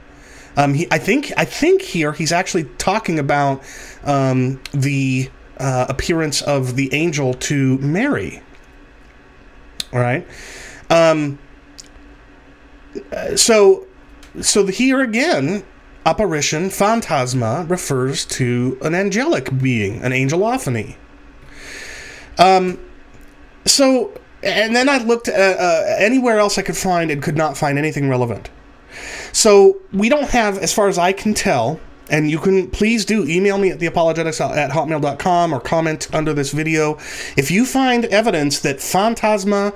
[SPEAKER 1] Um, he, I think, I think here he's actually talking about um, the uh, appearance of the angel to Mary. All right. Um, so, so here again, apparition, phantasma, refers to an angelic being, an angelophany. Um, so, and then I looked uh, uh, anywhere else I could find and could not find anything relevant. So we don't have, as far as I can tell, and you can please do email me at theopologetics at hotmail.com or comment under this video. If you find evidence that phantasma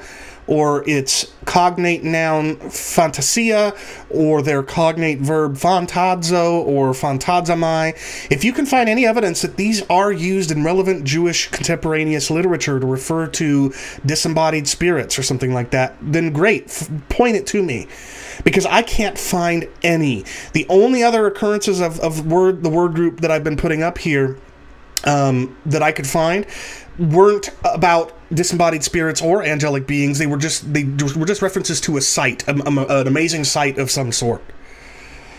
[SPEAKER 1] or its cognate noun fantasia, or their cognate verb fantazo or fantazamai. If you can find any evidence that these are used in relevant Jewish contemporaneous literature to refer to disembodied spirits or something like that, then great, F- point it to me. Because I can't find any. The only other occurrences of, of word the word group that I've been putting up here um, that I could find weren't about disembodied spirits or angelic beings. They were just they were just references to a sight, an amazing sight of some sort.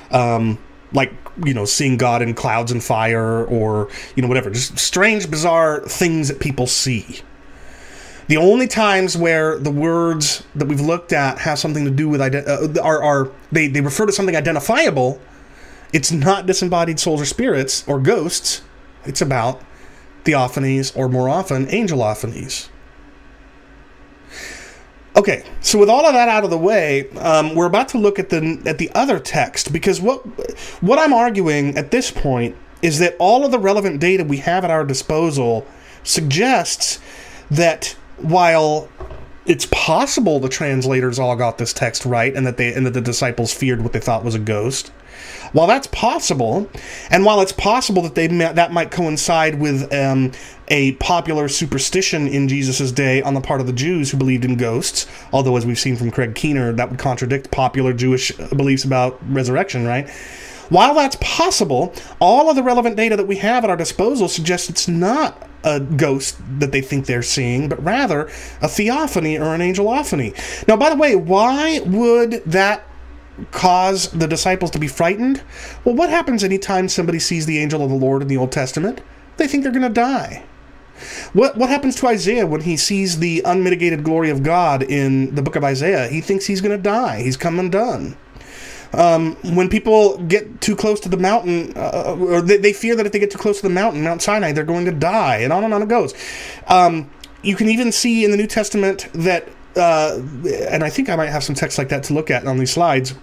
[SPEAKER 1] Um, like you know, seeing God in clouds and fire, or you know, whatever. Just strange, bizarre things that people see. The only times where the words that we've looked at have something to do with uh, are, are they, they refer to something identifiable. It's not disembodied souls or spirits or ghosts. It's about theophanies or more often angelophanies. Okay, so with all of that out of the way, um, we're about to look at the at the other text because what what I'm arguing at this point is that all of the relevant data we have at our disposal suggests that while it's possible the translators all got this text right and that they and that the disciples feared what they thought was a ghost, while that's possible, and while it's possible that they that might coincide with um, a popular superstition in Jesus' day on the part of the Jews who believed in ghosts, although as we've seen from Craig Keener, that would contradict popular Jewish beliefs about resurrection, right? While that's possible, all of the relevant data that we have at our disposal suggests it's not a ghost that they think they're seeing, but rather a theophany or an angelophany. Now, by the way, why would that cause the disciples to be frightened? Well, what happens anytime somebody sees the angel of the Lord in the Old Testament? They think they're going to die. What what happens to Isaiah when he sees the unmitigated glory of God in the book of Isaiah? He thinks he's going to die. He's come undone. Um, when people get too close to the mountain, uh, or they, they, fear that if they get too close to the mountain, Mount Sinai, they're going to die, and on and on it goes. Um, you can even see in the New Testament that, uh, and I think I might have some text like that to look at on these slides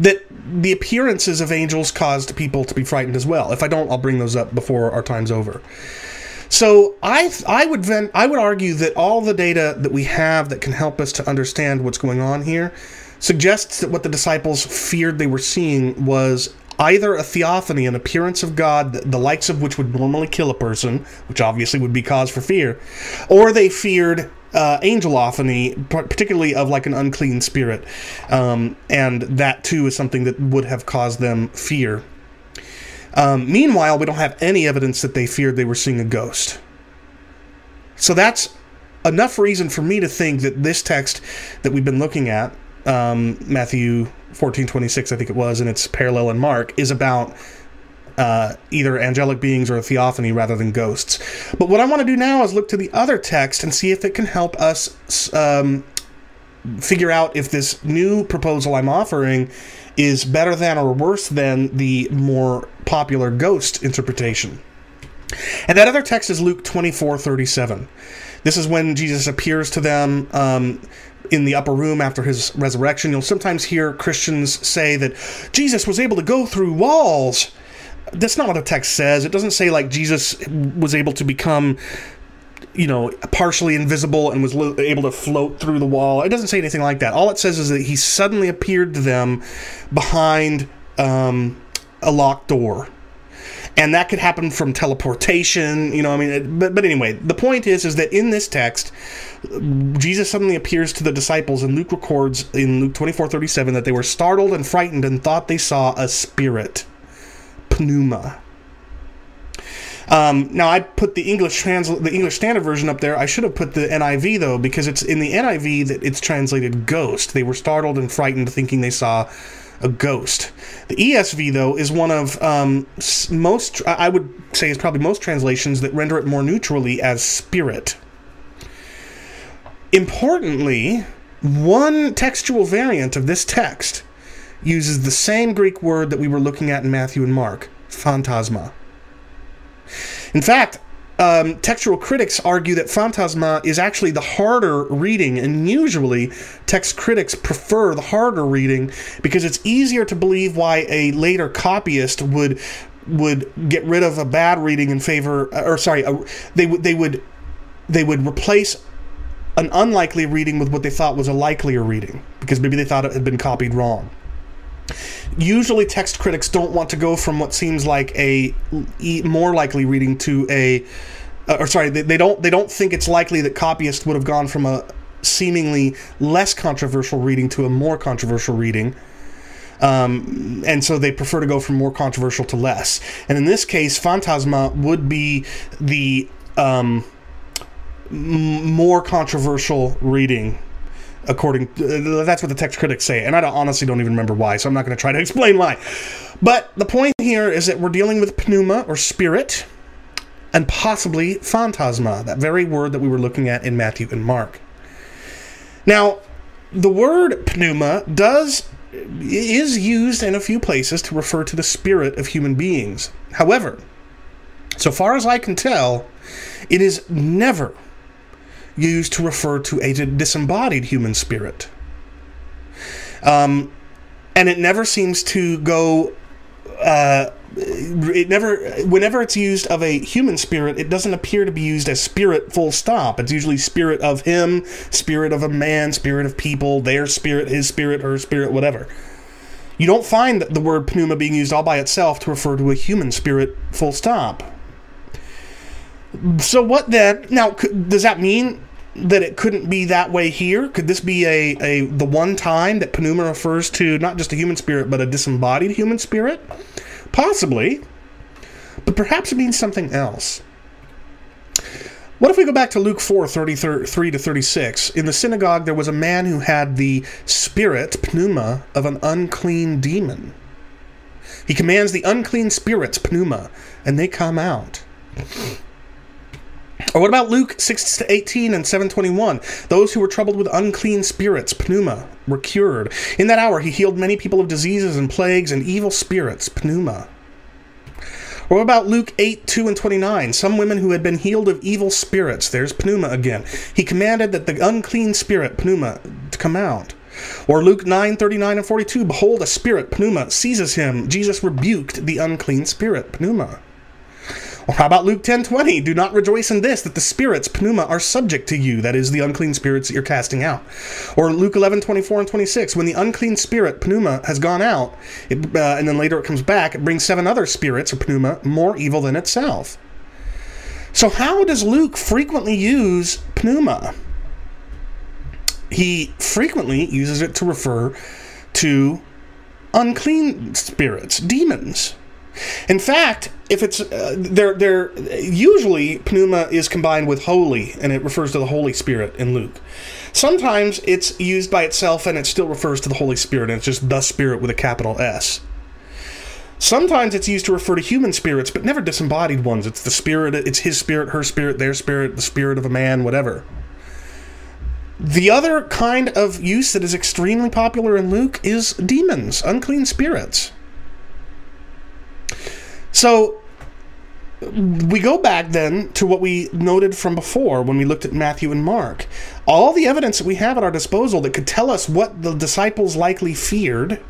[SPEAKER 1] that the appearances of angels caused people to be frightened as well. If I don't, I'll bring those up before our time's over. So I I would vent, I would argue that all the data that we have that can help us to understand what's going on here suggests that what the disciples feared they were seeing was either a theophany, an appearance of God, the likes of which would normally kill a person, which obviously would be cause for fear, or they feared uh, angelophany, particularly of like an unclean spirit, um, and that too is something that would have caused them fear. Um, meanwhile, we don't have any evidence that they feared they were seeing a ghost. So that's enough reason for me to think that this text that we've been looking at, um, Matthew 14:26, I think it was, and it's parallel in Mark, is about uh, either angelic beings or a theophany rather than ghosts. But what I want to do now is look to the other text and see if it can help us um, figure out if this new proposal I'm offering is better than or worse than the more popular ghost interpretation. And that other text is Luke 24 37. This is when Jesus appears to them um, in the upper room after his resurrection. You'll sometimes hear Christians say that Jesus was able to go through walls that's not what the text says. It doesn't say like Jesus was able to become you know, partially invisible and was able to float through the wall. It doesn't say anything like that. All it says is that he suddenly appeared to them behind um, a locked door. And that could happen from teleportation, you know. I mean, it, but but anyway, the point is, is that in this text, Jesus suddenly appears to the disciples, and Luke records in Luke twenty four thirty seven that they were startled and frightened and thought they saw a spirit pneuma. Um, now I put the English trans the English Standard Version up there. I should have put the NIV though because it's in the NIV that it's translated ghost. They were startled and frightened, thinking they saw a ghost. The ESV though is one of um, most I would say is probably most translations that render it more neutrally as spirit. Importantly, one textual variant of this text uses the same Greek word that we were looking at in Matthew and Mark, phantasma. In fact, um, textual critics argue that Phantasma is actually the harder reading, and usually text critics prefer the harder reading because it's easier to believe why a later copyist would would get rid of a bad reading in favor, or sorry, a, they would they would they would replace an unlikely reading with what they thought was a likelier reading because maybe they thought it had been copied wrong. Usually, text critics don't want to go from what seems like a more likely reading to a, uh, or sorry, they, they don't they don't think it's likely that copyists would have gone from a seemingly less controversial reading to a more controversial reading. Um, and so they prefer to go from more controversial to less. And in this case, Phantasma would be the um, more controversial reading according uh, that's what the text critics say and i don't, honestly don't even remember why so i'm not going to try to [LAUGHS] explain why. But the point here is that we're dealing with pneuma or spirit and possibly phantasma that very word that we were looking at in matthew and mark. Now the word pneuma does is used in a few places to refer to the spirit of human beings. However so far as i can tell it is never used to refer to a disembodied human spirit. Um, and it never seems to go. Uh, it never, whenever it's used of a human spirit, it doesn't appear to be used as spirit full stop. It's usually spirit of him, spirit of a man, spirit of people, their spirit, his spirit, her spirit, whatever. You don't find the word pneuma being used all by itself to refer to a human spirit full stop. So what then? Now, does that mean that it couldn't be that way here? Could this be a, a the one time that pneuma refers to not just a human spirit but a disembodied human spirit? Possibly. But perhaps it means something else. What if we go back to Luke 4 33 to 36? In the synagogue, there was a man who had the spirit, pneuma, of an unclean demon. He commands the unclean spirits, pneuma, and they come out. Or what about Luke 6 to 18 and 721? Those who were troubled with unclean spirits, pneuma, were cured. In that hour he healed many people of diseases and plagues and evil spirits, pneuma. Or what about Luke 8, 2 and 29? Some women who had been healed of evil spirits, there's pneuma again. He commanded that the unclean spirit, pneuma, to come out. Or Luke 9, 39 and 42, behold, a spirit, pneuma, seizes him. Jesus rebuked the unclean spirit, pneuma. Or how about Luke 10 20? Do not rejoice in this, that the spirits, pneuma, are subject to you, that is, the unclean spirits that you're casting out. Or Luke 11 24 and 26, when the unclean spirit, pneuma, has gone out, it, uh, and then later it comes back, it brings seven other spirits, or pneuma, more evil than itself. So, how does Luke frequently use pneuma? He frequently uses it to refer to unclean spirits, demons. In fact, if it's uh, they're they're usually pneuma is combined with holy and it refers to the Holy Spirit in Luke. Sometimes it's used by itself and it still refers to the Holy Spirit and it's just the Spirit with a capital S. Sometimes it's used to refer to human spirits, but never disembodied ones. It's the spirit, it's his spirit, her spirit, their spirit, the spirit of a man, whatever. The other kind of use that is extremely popular in Luke is demons, unclean spirits. So we go back then to what we noted from before when we looked at Matthew and Mark. All the evidence that we have at our disposal that could tell us what the disciples likely feared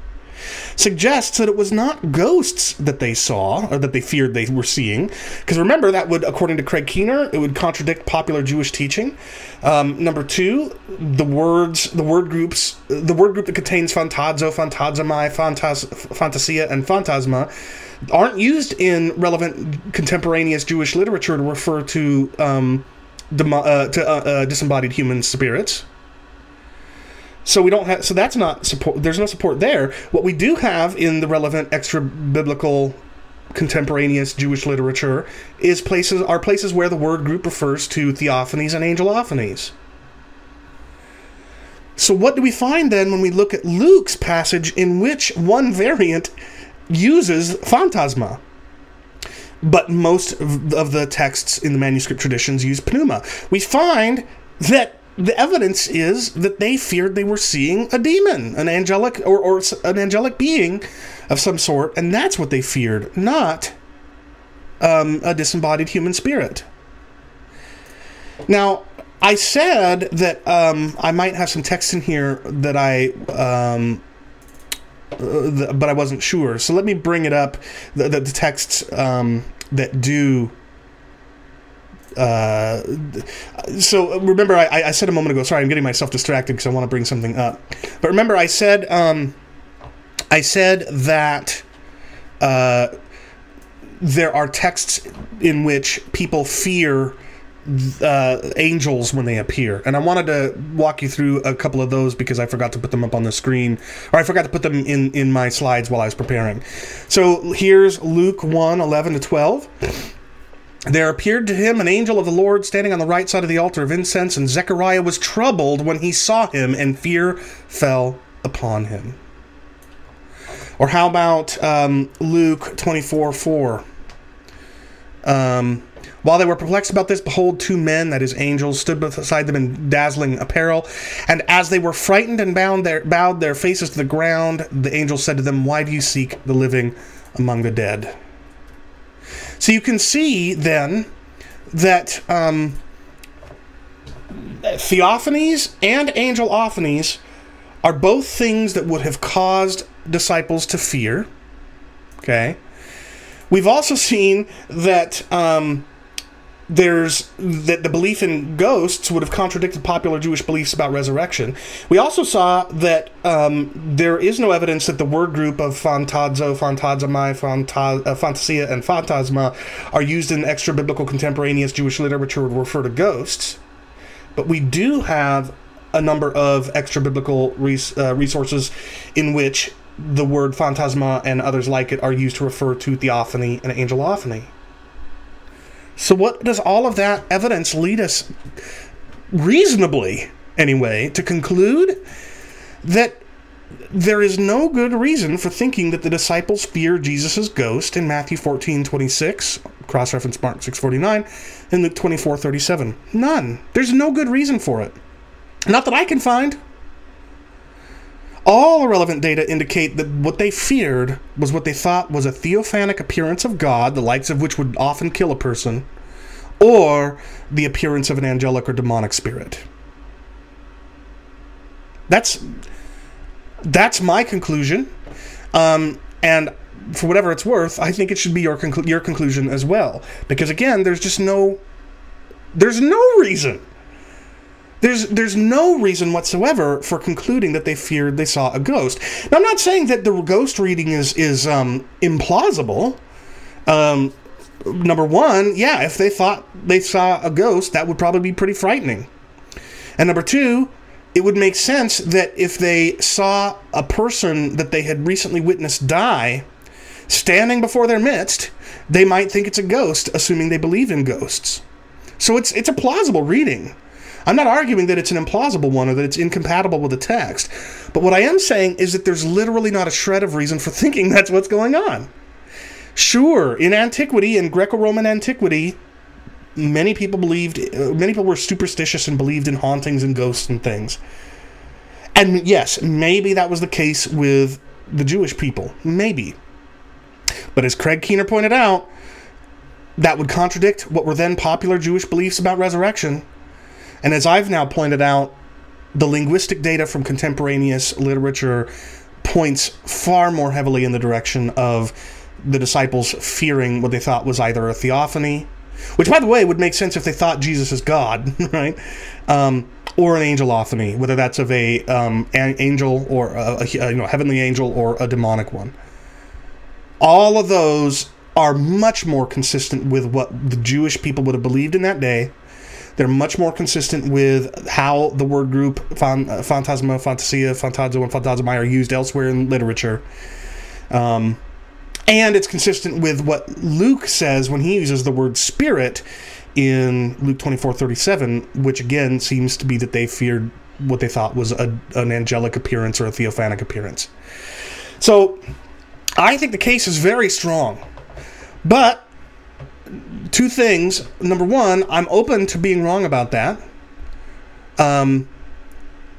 [SPEAKER 1] suggests that it was not ghosts that they saw or that they feared they were seeing. Because remember, that would, according to Craig Keener, it would contradict popular Jewish teaching. Um, number two, the words, the word groups, the word group that contains fantazo, fantazomai, fantas, fantasia, and phantasma aren't used in relevant contemporaneous Jewish literature to refer to um, uh, to uh, uh, disembodied human spirits. So we don't have. So that's not support. There's no support there. What we do have in the relevant extra biblical contemporaneous Jewish literature is places are places where the word group refers to theophanies and angelophanies. So what do we find then when we look at Luke's passage in which one variant uses phantasma? But most of the texts in the manuscript traditions use pneuma. We find that the evidence is that they feared they were seeing a demon, an angelic or, or an angelic being of some sort, and that's what they feared, not um, a disembodied human spirit. Now, I said that um, I might have some text in here that I, um, uh, th- but I wasn't sure. So let me bring it up. The, the, the texts um, that do. Uh, so remember, I, I said a moment ago. Sorry, I'm getting myself distracted because I want to bring something up. But remember, I said um, I said that uh, there are texts in which people fear uh, angels when they appear. And I wanted to walk you through a couple of those because I forgot to put them up on the screen, or I forgot to put them in, in my slides while I was preparing. So here's Luke 1 11 to 12. There appeared to him an angel of the Lord standing on the right side of the altar of incense, and Zechariah was troubled when he saw him, and fear fell upon him. Or how about um, Luke 24 4? Um, while they were perplexed about this, behold, two men, that is angels, stood beside them in dazzling apparel. And as they were frightened and bound their, bowed their faces to the ground, the angel said to them, Why do you seek the living among the dead? So you can see then that um, theophanies and angelophanies are both things that would have caused disciples to fear. Okay. We've also seen that um, there's that the belief in ghosts would have contradicted popular Jewish beliefs about resurrection. We also saw that um, there is no evidence that the word group of fantazo, fantazomai, fanta, uh, fantasia, and phantasma are used in extra biblical contemporaneous Jewish literature to refer to ghosts. But we do have a number of extra biblical res- uh, resources in which the word phantasma and others like it are used to refer to theophany and angelophany. So, what does all of that evidence lead us, reasonably anyway, to conclude that there is no good reason for thinking that the disciples fear Jesus' ghost in Matthew 14 26, cross reference Mark 6 49, and Luke 24 37? None. There's no good reason for it. Not that I can find. All the relevant data indicate that what they feared was what they thought was a theophanic appearance of God, the likes of which would often kill a person, or the appearance of an angelic or demonic spirit. That's that's my conclusion, um, and for whatever it's worth, I think it should be your conclu- your conclusion as well. Because again, there's just no there's no reason there's there's no reason whatsoever for concluding that they feared they saw a ghost. Now, I'm not saying that the ghost reading is is um, implausible. Um, number one, yeah, if they thought they saw a ghost, that would probably be pretty frightening. And number two, it would make sense that if they saw a person that they had recently witnessed die standing before their midst, they might think it's a ghost, assuming they believe in ghosts. So it's it's a plausible reading. I'm not arguing that it's an implausible one or that it's incompatible with the text. But what I am saying is that there's literally not a shred of reason for [LAUGHS] thinking that's what's going on. Sure, in antiquity, in Greco Roman antiquity, many people believed, uh, many people were superstitious and believed in hauntings and ghosts and things. And yes, maybe that was the case with the Jewish people. Maybe. But as Craig Keener pointed out, that would contradict what were then popular Jewish beliefs about resurrection and as I've now pointed out, the linguistic data from contemporaneous literature points far more heavily in the direction of the disciples fearing what they thought was either a theophany, which, by the way, would make sense if they thought Jesus is God, [LAUGHS] right? Um, or an angelophany, whether that's of a um, an angel or a, a, you know heavenly angel or a demonic one. All of those are much more consistent with what the Jewish people would have believed in that day they're much more consistent with how the word group fan, uh, phantasma, fantasia, fantazo, and phantasmai are used elsewhere in literature. Um, and it's consistent with what Luke says when he uses the word spirit in Luke 24 37, which again seems to be that they feared what they thought was a, an angelic appearance or a theophanic appearance. So I think the case is very strong. But two things. Number one, I'm open to being wrong about that. Um,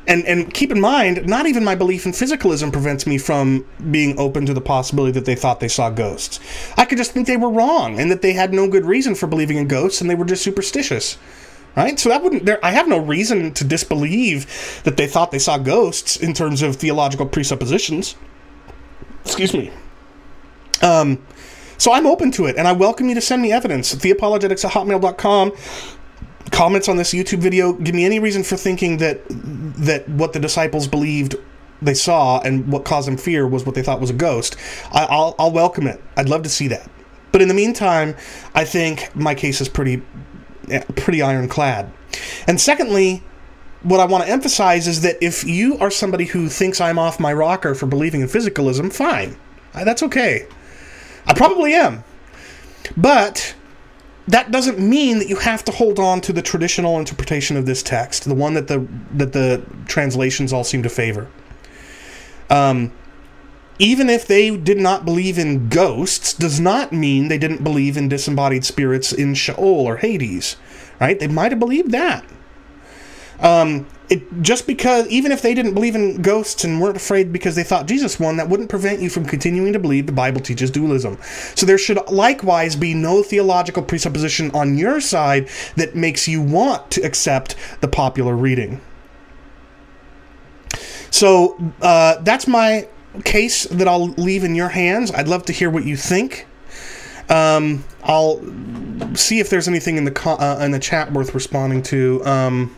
[SPEAKER 1] and and keep in mind, not even my belief in physicalism prevents me from being open to the possibility that they thought they saw ghosts. I could just think they were wrong and that they had no good reason for believing in ghosts and they were just superstitious. Right? So that wouldn't there I have no reason to disbelieve that they thought they saw ghosts in terms of theological presuppositions. Excuse me. Um so I'm open to it and I welcome you to send me evidence. Theopologetics at hotmail.com comments on this YouTube video. Give me any reason for thinking that that what the disciples believed they saw and what caused them fear was what they thought was a ghost. I, will I'll welcome it. I'd love to see that. But in the meantime, I think my case is pretty pretty ironclad. And secondly, what I want to emphasize is that if you are somebody who thinks I'm off my rocker for believing in physicalism, fine. That's okay. I probably am. But that doesn't mean that you have to hold on to the traditional interpretation of this text, the one that the that the translations all seem to favor. Um, even if they did not believe in ghosts, does not mean they didn't believe in disembodied spirits in Sheol or Hades, right? They might have believed that. Um, it just because even if they didn't believe in ghosts and weren't afraid because they thought Jesus won, that wouldn't prevent you from continuing to believe the Bible teaches dualism. So there should likewise be no theological presupposition on your side that makes you want to accept the popular reading. So uh, that's my case that I'll leave in your hands. I'd love to hear what you think. Um, I'll see if there's anything in the uh, in the chat worth responding to. Um,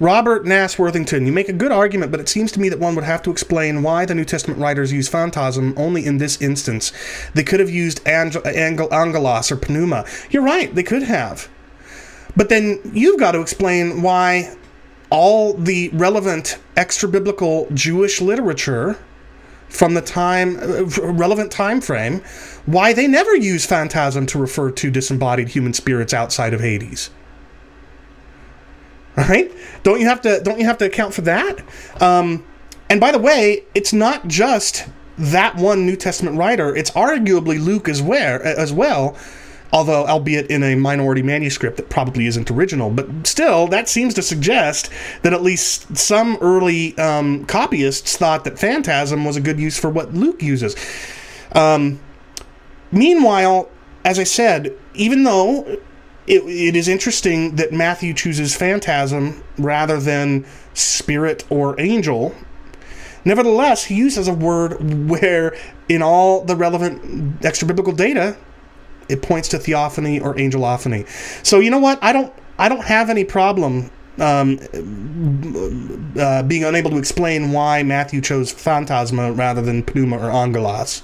[SPEAKER 1] Robert Nass Worthington, you make a good argument, but it seems to me that one would have to explain why the New Testament writers use phantasm only in this instance. They could have used angel, angel, angelos or pneuma. You're right, they could have. But then you've got to explain why all the relevant extra biblical Jewish literature from the time uh, relevant time frame why they never use phantasm to refer to disembodied human spirits outside of Hades. Right? Don't you have to don't you have to account for that? Um, and by the way, it's not just that one New Testament writer. It's arguably Luke as well as well although albeit in a minority manuscript that probably isn't original. But still, that seems to suggest that at least some early um, copyists thought that phantasm was a good use for what Luke uses. Um, meanwhile, as I said, even though it, it is interesting that Matthew chooses phantasm rather than spirit or angel. Nevertheless, he uses a word where, in all the relevant extra biblical data, it points to theophany or angelophany. So you know what? I don't I don't have any problem um, uh, being unable to explain why Matthew chose phantasma rather than pneuma or angelos.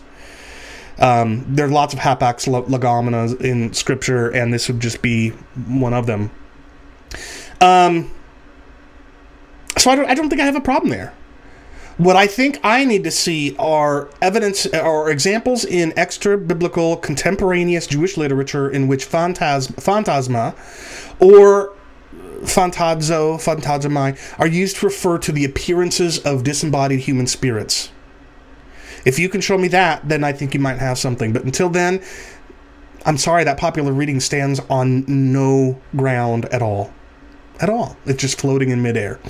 [SPEAKER 1] Um, there are lots of hapax legomena in Scripture, and this would just be one of them. Um, so I don't, I don't think I have a problem there. What I think I need to see are evidence or examples in extra biblical contemporaneous Jewish literature in which phantasm, phantasma or phantazo, phantasmai are used to refer to the appearances of disembodied human spirits. If you can show me that, then I think you might have something. But until then, I'm sorry, that popular reading stands on no ground at all. At all. It's just floating in midair.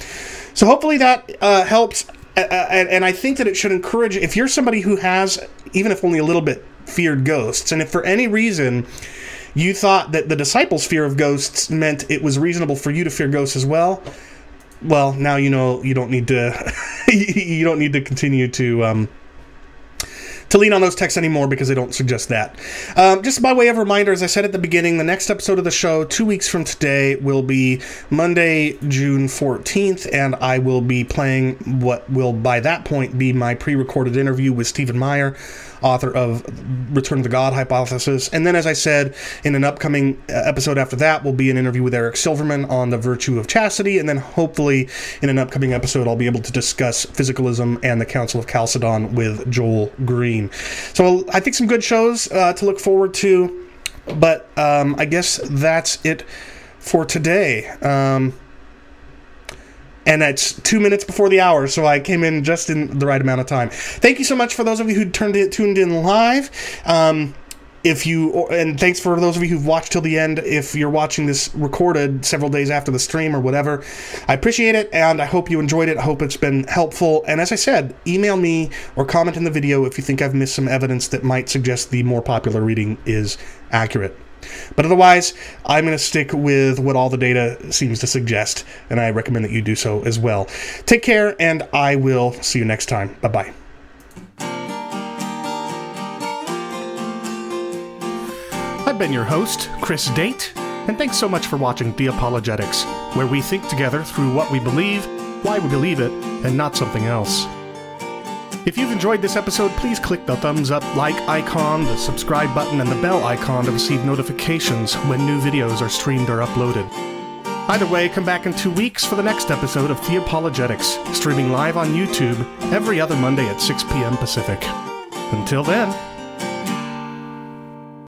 [SPEAKER 1] So hopefully that uh, helps and, I think that it should encourage if you're somebody who has, even if only a little bit, feared ghosts, and if for any reason you thought that the disciples' fear of ghosts meant it was reasonable for you to fear ghosts as well, well, now you know you don't need to [LAUGHS] you don't need to continue to um, to lean on those texts anymore because they don't suggest that. Um, just by way of reminder, as I said at the beginning, the next episode of the show, two weeks from today, will be Monday, June 14th, and I will be playing what will by that point be my pre recorded interview with Stephen Meyer author of Return to God Hypothesis. And then, as I said, in an upcoming uh, episode after that, will be an interview with Eric Silverman on the virtue of chastity. And then, hopefully, in an upcoming episode, I'll be able to discuss physicalism and the Council of Chalcedon with Joel Green. So, I think some good shows uh, to look forward to. But um, I guess that's it for today. Um, and it's two minutes before the hour, so I came in just in the right amount of time. Thank you so much for those of you who turned it, tuned in live. Um, if you and thanks for those of you who've watched till the end if you're watching this recorded several days after the stream or whatever i appreciate it and i hope you enjoyed it i hope it's been helpful and as i said email me or comment in the video if you think i've missed some evidence that might suggest the more popular reading is accurate But otherwise, I'm going to stick with what all the data seems to suggest, and I recommend that you do so as well. Take care, and I will see you next time. Bye bye. I've been your host, Chris Date, and thanks so much for watching Theopologetics, where we think together through what we believe, why we believe it, and not something else. If you've enjoyed this episode, please click the thumbs up, like icon, the subscribe button, and the bell icon to receive notifications when new videos are streamed or uploaded. Either way, come back in two weeks for the next episode of Theopologetics, streaming live on YouTube every other Monday at 6 p.m. Pacific. Until then,